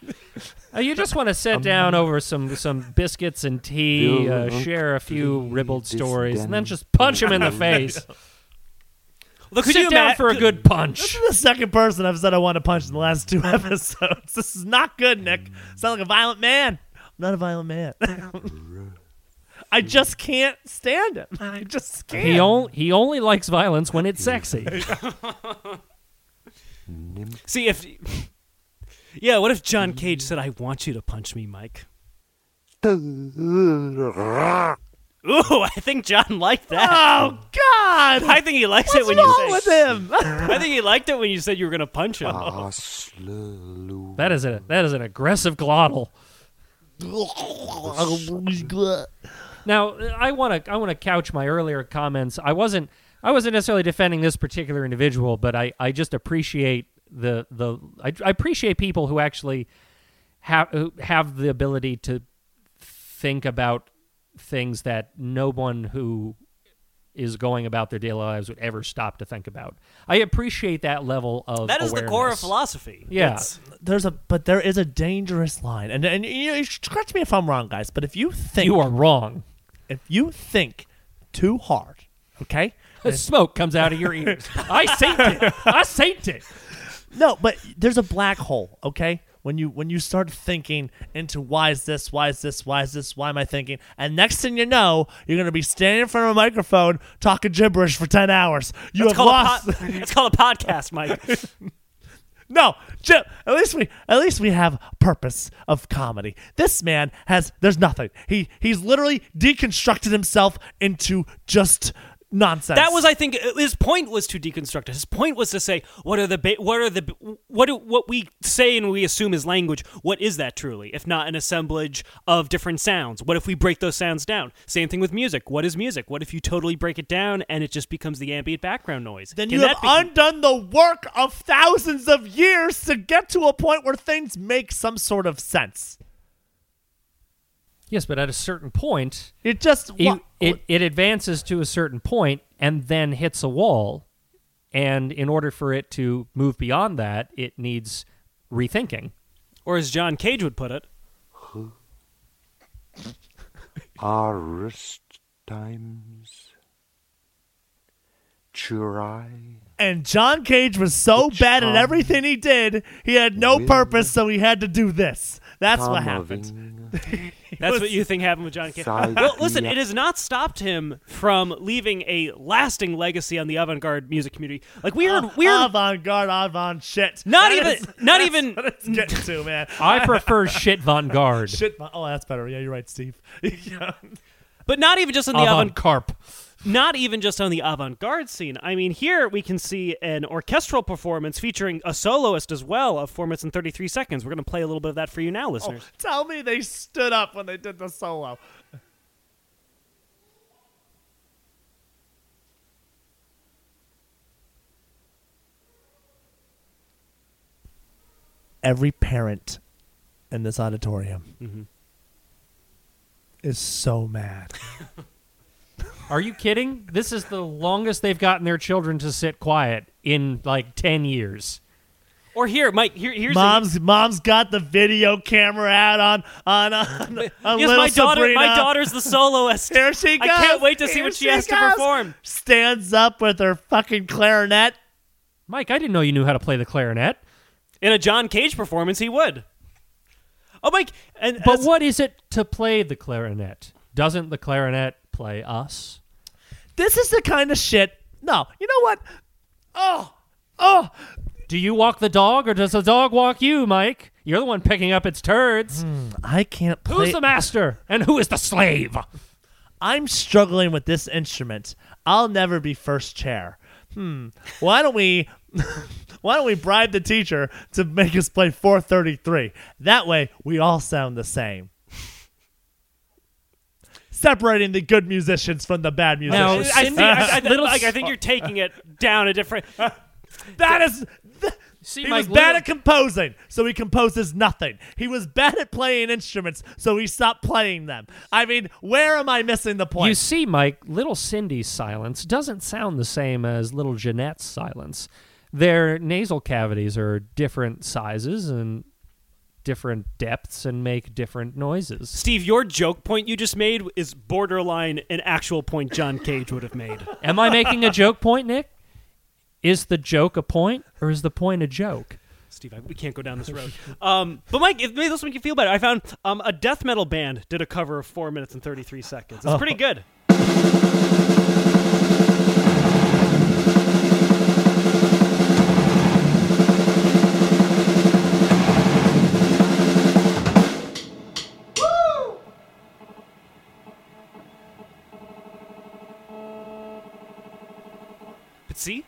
Uh, you just want to sit down over some some biscuits and tea, uh, share a few ribald stories, and then just punch him in the face. Look, could Sit you down ima- for a good punch. This is the second person I've said I want to punch in the last two episodes. This is not good, Nick. Sound like a violent man. I'm not a violent man. I just can't stand him. I just can't. He only he only likes violence when it's sexy. See if. Yeah, what if John Cage said, "I want you to punch me, Mike"? Ooh, I think John liked that. oh God! I think he likes What's it when you wrong you with say. him? I think he liked it when you said you were going to punch him. That is a that is an aggressive glottal. Oh, Now, I want to I want to couch my earlier comments. I wasn't I wasn't necessarily defending this particular individual, but I, I just appreciate the the I, I appreciate people who actually have who have the ability to think about things that no one who is going about their daily lives would ever stop to think about. I appreciate that level of that is the core of philosophy. Yeah. It's- There's a but there is a dangerous line, and and you, you correct me if I'm wrong, guys. But if you think You are wrong. If you think too hard, okay, The Smoke comes out of your ears. I saint it. I saint it. No, but there's a black hole, okay? When you when you start thinking into why is this, why is this, why is this, why am I thinking? And next thing you know, you're gonna be standing in front of a microphone talking gibberish for ten hours. You It's have called, a lost. pod- it's called a podcast, Mike. no, Jim. At least we at least we have purpose of comedy. This man has there's nothing. He he's literally deconstructed himself into just nonsense. That was, I think, his point was to deconstruct it. His point was to say, what are the, ba- what are the, what do, what we say and we assume is language. What is that truly, if not an assemblage of different sounds? What if we break those sounds down? Same thing with music. What is music? What if you totally break it down and it just becomes the ambient background noise? then Can you have undone the work of thousands of years to get to a point where things make some sort of sense. Yes, but at a certain point, It just it, wa- it, it advances to a certain point and then hits a wall. And in order for it to move beyond that, it needs rethinking. or as John Cage would put it, Our rest times. Churai. and John Cage was so Which bad at everything he did, he had no Will- purpose, so he had to do this. That's what happened. Tomoving. That's what you think happened with John Cage. Well, listen, it has not stopped him from leaving a lasting legacy on the avant-garde music community. Like we heard, we heard avant-garde, avant shit. Not That even- is- not that's even- what it's getting to, man. I prefer shit Von Guard. Shit. Oh, that's better. Yeah, you're right, Steve. Yeah. But not even just on the Avant avant carp. Not even just on the avant-garde scene. I mean, here we can see an orchestral performance featuring a soloist as well of 4 minutes and 33 seconds. We're going to play a little bit of that for you now, oh, listeners. Tell me they stood up when they did the solo. Every parent in this auditorium mm-hmm. is so mad. Are you kidding? This is the longest they've gotten their children to sit quiet in like 10 years. Or here, Mike, here, here's a- Mom's mom's got the video camera out on on on, on yes, little my daughter, Sabrina. my daughter's the soloist. Here she goes. I can't wait to see what she has to perform. Stands up with her fucking clarinet. Mike, I didn't know you knew how to play the clarinet. In a John Cage performance, he would. Oh, Mike, and But as- what is it to play the clarinet? Doesn't the clarinet play us? This is the kind of shit. No, you know what? Oh, oh. Do you walk the dog or does the dog walk you, Mike? You're the one picking up its turds. I can't play. Who's the master and who is the slave? I'm struggling with this instrument. I'll never be first chair. Hmm. Why don't we? why don't we bribe the teacher to make us play 433? That way, we all sound the same. Separating the good musicians from the bad Now, musicians. I, think, I, I, Little like, I think you're taking it down a different. that is. See, He Mike, was bad little- at composing, so he composes nothing. He was bad at playing instruments, so he stopped playing them. I mean, where am I missing the point? You see, Mike, little Cindy's silence doesn't sound the same as little Jeanette's silence. Their nasal cavities are different sizes and different depths and make different noises. Steve, your joke point you just made is borderline an actual point John Cage would have made. Am I making a joke point, Nick? Is the joke a point or is the point a joke? Steve, I, we can't go down this road. Um, but Mike, if maybe this will make you feel better. I found um, a death metal band did a cover of four minutes and thirty three seconds. It's pretty good. See,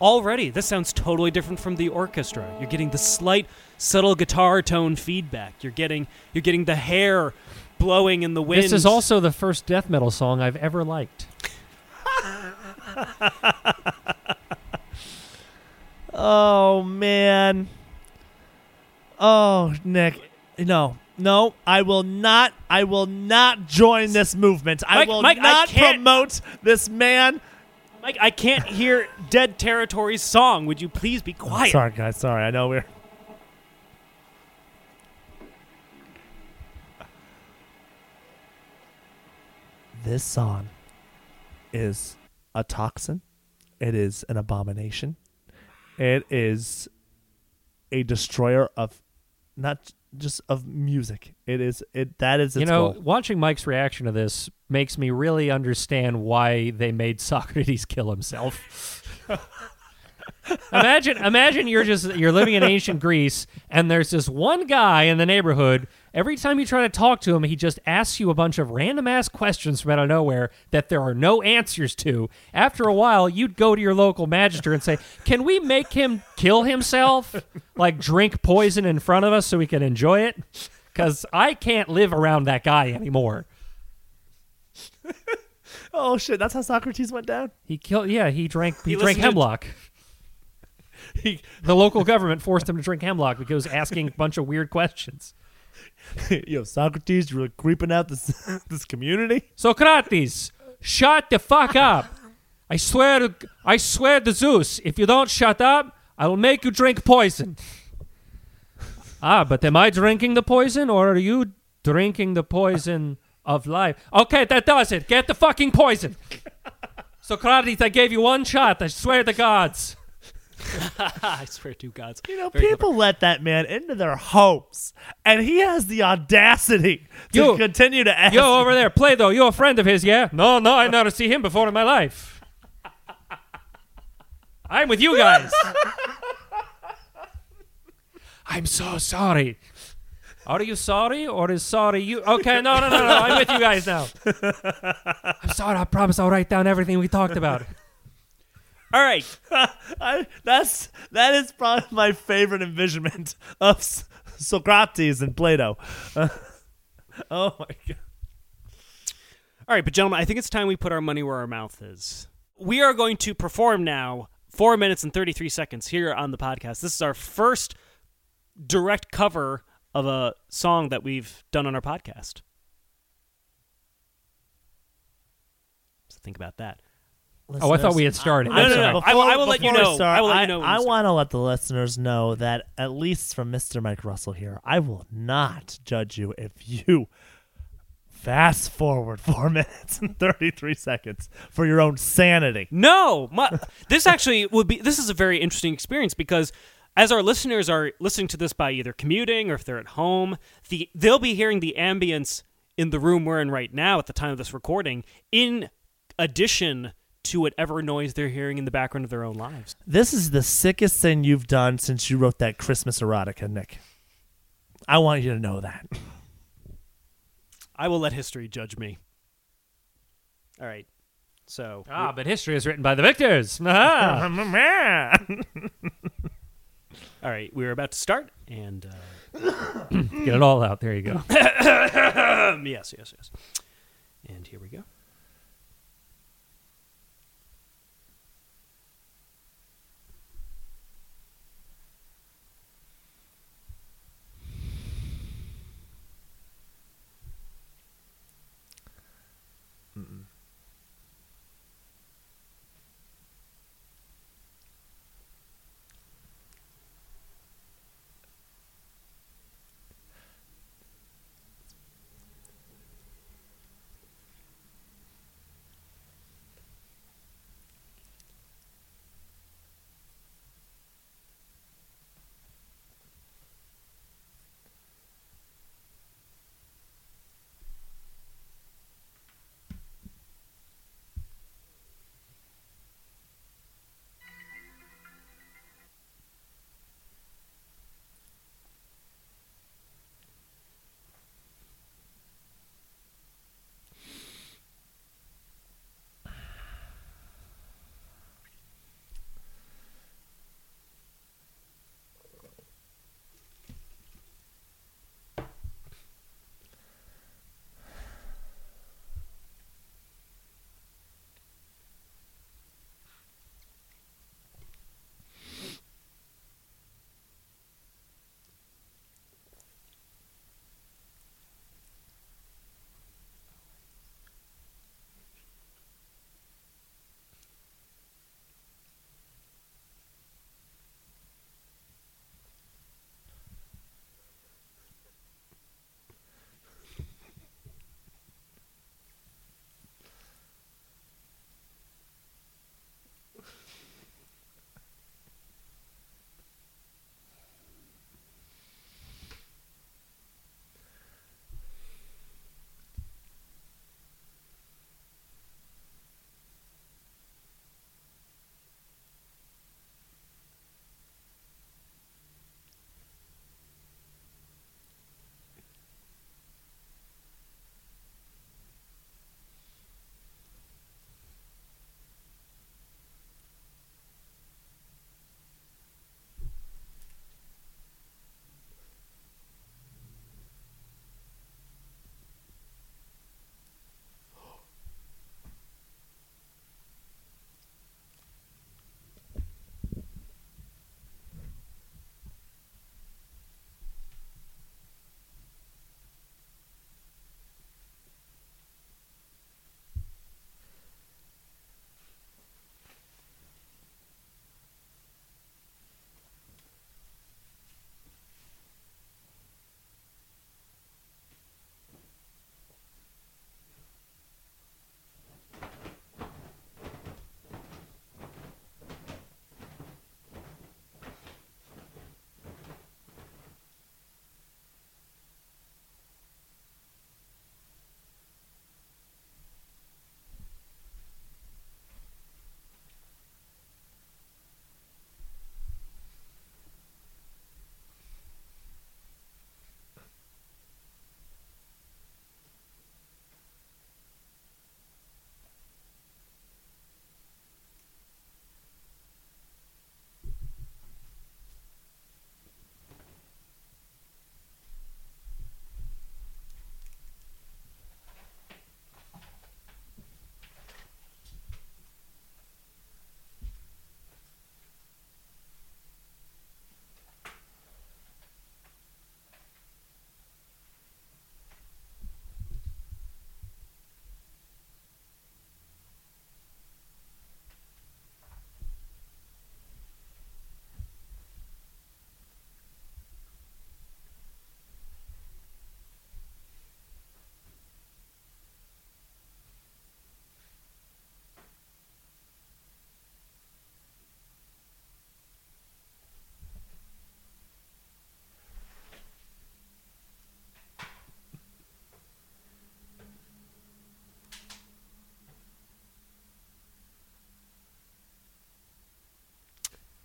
already this sounds totally different from the orchestra. You're getting the slight, subtle guitar tone feedback. You're getting you're getting the hair blowing in the wind. This is also the first death metal song I've ever liked. Oh man. Oh, Nick. No. No, I will not I will not join this movement. I will Mike, not can't- promote this man. Mike. I can't hear Dead Territory's song. Would you please be quiet? Sorry guys, sorry. I know we're This song is a toxin. It is an abomination. It is a destroyer of not just of music. It is it that is you know, goal. watching Mike's reaction to this makes me really understand why they made Socrates kill himself. imagine imagine you're just you're living in ancient Greece and there's this one guy in the neighborhood every time you try to talk to him he just asks you a bunch of random ass questions from out of nowhere that there are no answers to. After a while you'd go to your local magistrate and say can we make him kill himself? Like drink poison in front of us so we can enjoy it? Cuz I can't live around that guy anymore. Oh shit, that's how Socrates went down? he killed yeah he drank he, He drank listened to- hemlock. He, the local government forced him to drink hemlock because he was asking a bunch of weird questions yo, Socrates, you're really creeping out this this community? Socrates, shut the fuck up. I swear to I swear to Zeus, if you don't shut up, I will make you drink poison. ah, but am I drinking the poison or are you drinking the poison of life? Okay, that does it. Get the fucking poison. Socrates, I gave you one shot. I swear to gods. I swear to gods. You know, Very people let that man into their homes, and he has the audacity to Yo- continue to ask. Yo, over there, play though. You're a friend of his, yeah? No, no, I never see him before in my life. I'm with you guys. I'm so sorry. Are you sorry or is sorry you? Okay, no, no, no, no. I'm with you guys now. I'm sorry. I promise I'll write down everything we talked about. All right. I, that's that is probably my favorite envisionment of Socrates and Plato. oh my god! All right, but gentlemen, I think it's time we put our money where our mouth is. We are going to perform now 4 minutes and 33 seconds here on the podcast. This is our first direct cover of a song that we've done on our podcast. So think about that. Oh, I thought we had started. No, no, no, no. I- Before- I will let you know. start, I will let you know when I want to let the listeners know that at least from Mr. Mike Russell here, I will not judge you if you fast forward four minutes and thirty three seconds for your own sanity. No, my, this actually would be. This is a very interesting experience because as our listeners are listening to this by either commuting or if they're at home, the they'll be hearing the ambience in the room we're in right now at the time of this recording, in addition to whatever noise they're hearing in the background of their own lives. This is the sickest thing you've done since you wrote that Christmas erotica, Nick. I want you to know that. I will let history judge me. All right, so Ah, but history is written by the victors. Ah. all right, we're about to start, and uh, Get it all out. There you go. yes, yes, yes, and here we go.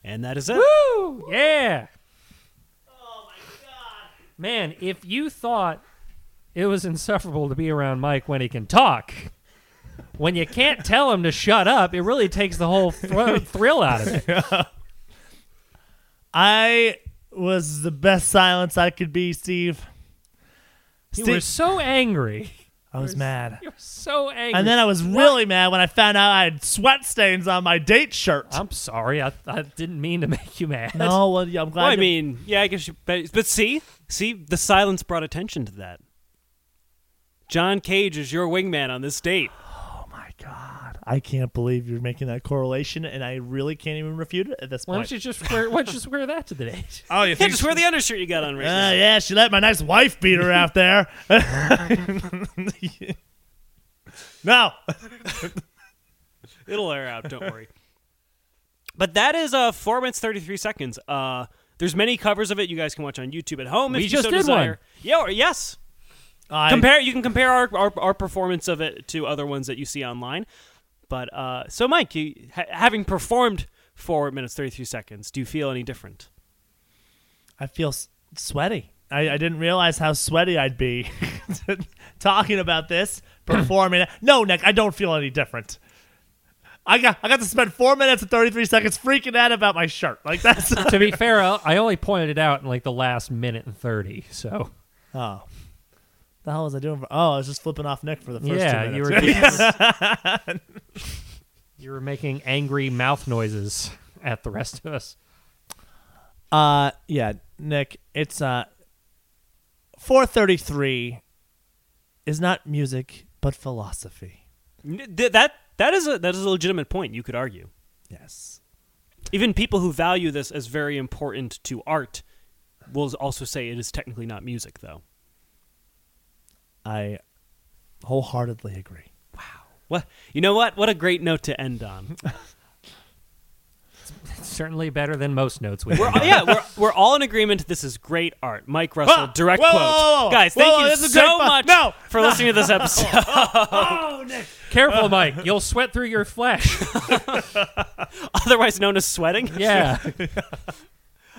And that is it. Woo! Yeah. Oh my god. Man, if you thought it was insufferable to be around Mike when he can talk, when you can't tell him to shut up, it really takes the whole thr- thrill out of it. I was the best silence I could be, Steve. You Steve- were so angry. I was mad. You were so angry. And then I was really mad when I found out I had sweat stains on my date shirt. I'm sorry. I, I didn't mean to make you mad. no, well, yeah, I'm glad. Well, I you- mean, yeah, I guess you. But, but see, see, the silence brought attention to that. John Cage is your wingman on this date. oh my god, I can't believe you're making that correlation, and I really can't even refute it at this Why point. don't you just wear, why don't you just wear that to the date? oh, you Yeah, just wear the undershirt you got on right Uh, now. yeah, she let my nice wife beat her out there. no, It'll air out. Don't worry. But that is uh four minutes thirty three seconds. Uh, there's many covers of it. You guys can watch on YouTube at home if We you just so did desire. one. Yeah, or, yes. I, compare you can compare our, our our performance of it to other ones that you see online. But uh, so Mike, you ha- having performed four minutes thirty three seconds, do you feel any different? I feel s- sweaty. I, I didn't realize how sweaty I'd be talking about this, performing. it. No, Nick, I don't feel any different. I got I got to spend four minutes and thirty three seconds freaking out about my shirt. Like that's to be fair, I I only pointed it out in like the last minute and 30. So, oh. The hell was I doing? For, oh, I was just flipping off Nick for the first yeah, two you minutes. were You were making angry mouth noises at the rest of us. Uh, yeah, Nick, it's uh, four thirty three is not music but philosophy. That that is a that is a legitimate point. You could argue. Yes. Even people who value this as very important to art will also say it is technically not music, though. I wholeheartedly agree. Wow. What you know? What what a great note to end on. Certainly better than most notes we We're, yeah, we're, we're all in agreement. This is great art. Mike Russell, Whoa, direct whoa, quote. whoa, whoa. Guys, thank whoa, you this is great so much No, for listening to this episode. Oh, Nick. Careful, Mike. You'll sweat through your flesh. Otherwise known as sweating. Yeah.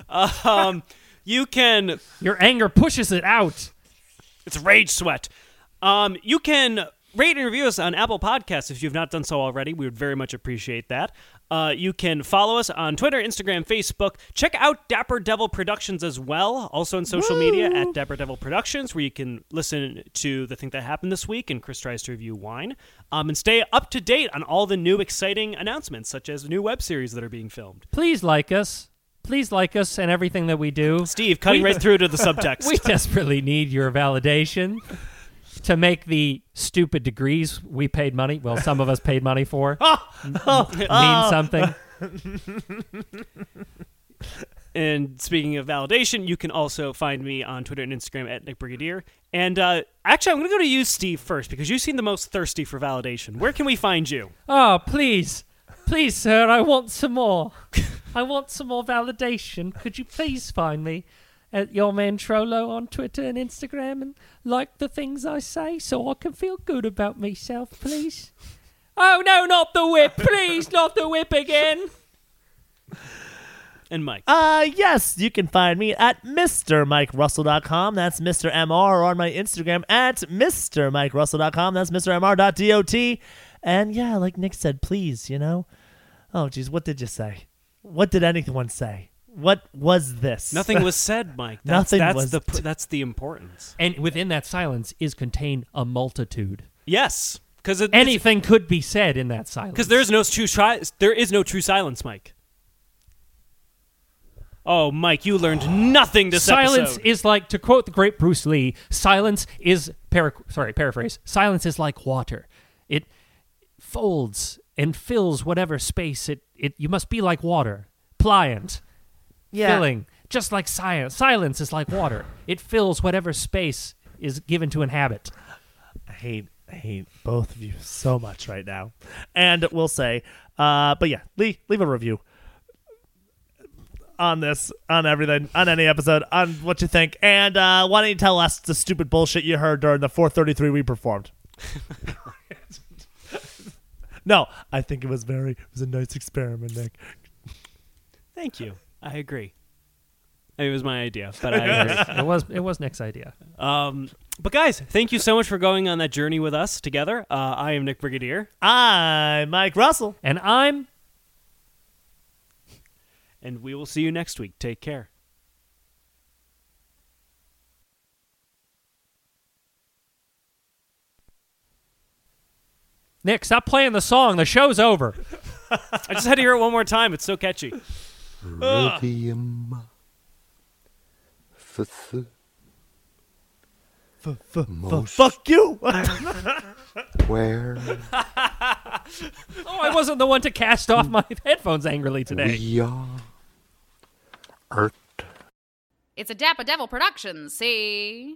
Um, you can Your anger pushes it out. It's rage sweat. Um, you can rate and review us on Apple Podcasts if you've not done so already. We would very much appreciate that. Uh, you can follow us on Twitter, Instagram, Facebook. Check out Dapper Devil Productions as well, also on social media at Dapper Devil Productions, where you can listen to the thing that happened this week and Chris tries to review wine. Um, and stay up to date on all the new exciting announcements, such as new web series that are being filmed. Please like us. Please like us and everything that we do. Steve, cutting We- right through to the subtext. We desperately need your validation to make the stupid degrees we paid money. Well, some of us paid money for. mean something. And speaking of validation, you can also find me on Twitter and Instagram at Nick Brigadier. And uh, actually, I'm going to go to you, Steve, first because you seem the most thirsty for validation. Where can we find you? Oh, please. Please, sir, I want some more. I want some more validation. Could you please find me at your man Trollo on Twitter and Instagram and like the things I say so I can feel good about myself, please? Oh, no, not the whip. Please, not the whip again. And Mike. Uh, yes, you can find me at MrMikeRussell.com. That's Mr. MR, or on my Instagram at MrMikeRussell.com. That's MrMR.dot. And yeah, like Nick said, please, you know. Oh, geez, what did you say? What did anyone say? What was this? Nothing was said, Mike. That's, Nothing that's was the t- that's the importance. And within that silence is contained a multitude. Yes, because Anything could be said in that silence. because there is no true tri- there is no true silence, Mike. Oh, Mike, you learned nothing this silence episode. is like to quote the great Bruce Lee. Silence is para- sorry paraphrase. Silence is like water. It folds and fills whatever space it. It you must be like water, pliant, yeah. filling, just like silence. Silence is like water. It fills whatever space is given to inhabit. I hate I hate both of you so much right now. And we'll say, uh, but yeah, leave leave a review on this, on everything, on any episode, on what you think, and uh, why don't you tell us the stupid bullshit you heard during the 433 we performed? no, I think it was very, it was a nice experiment, Nick. Thank you. I agree. It was my idea, but I agree. it was it was Nick's idea. Um, but guys, thank you so much for going on that journey with us together. Uh, I am Nick Brigadier, I'm Mike Russell. And I'm and we will see you next week. Take care. Nick. Stop playing the song. The show's over. I just had to hear it one more time. It's so catchy. Rhythm. F- Most Fuck you. where Oh, I wasn't the one to cast off my headphones angrily today. we are. Earth. It's a Dapper Devil production, see?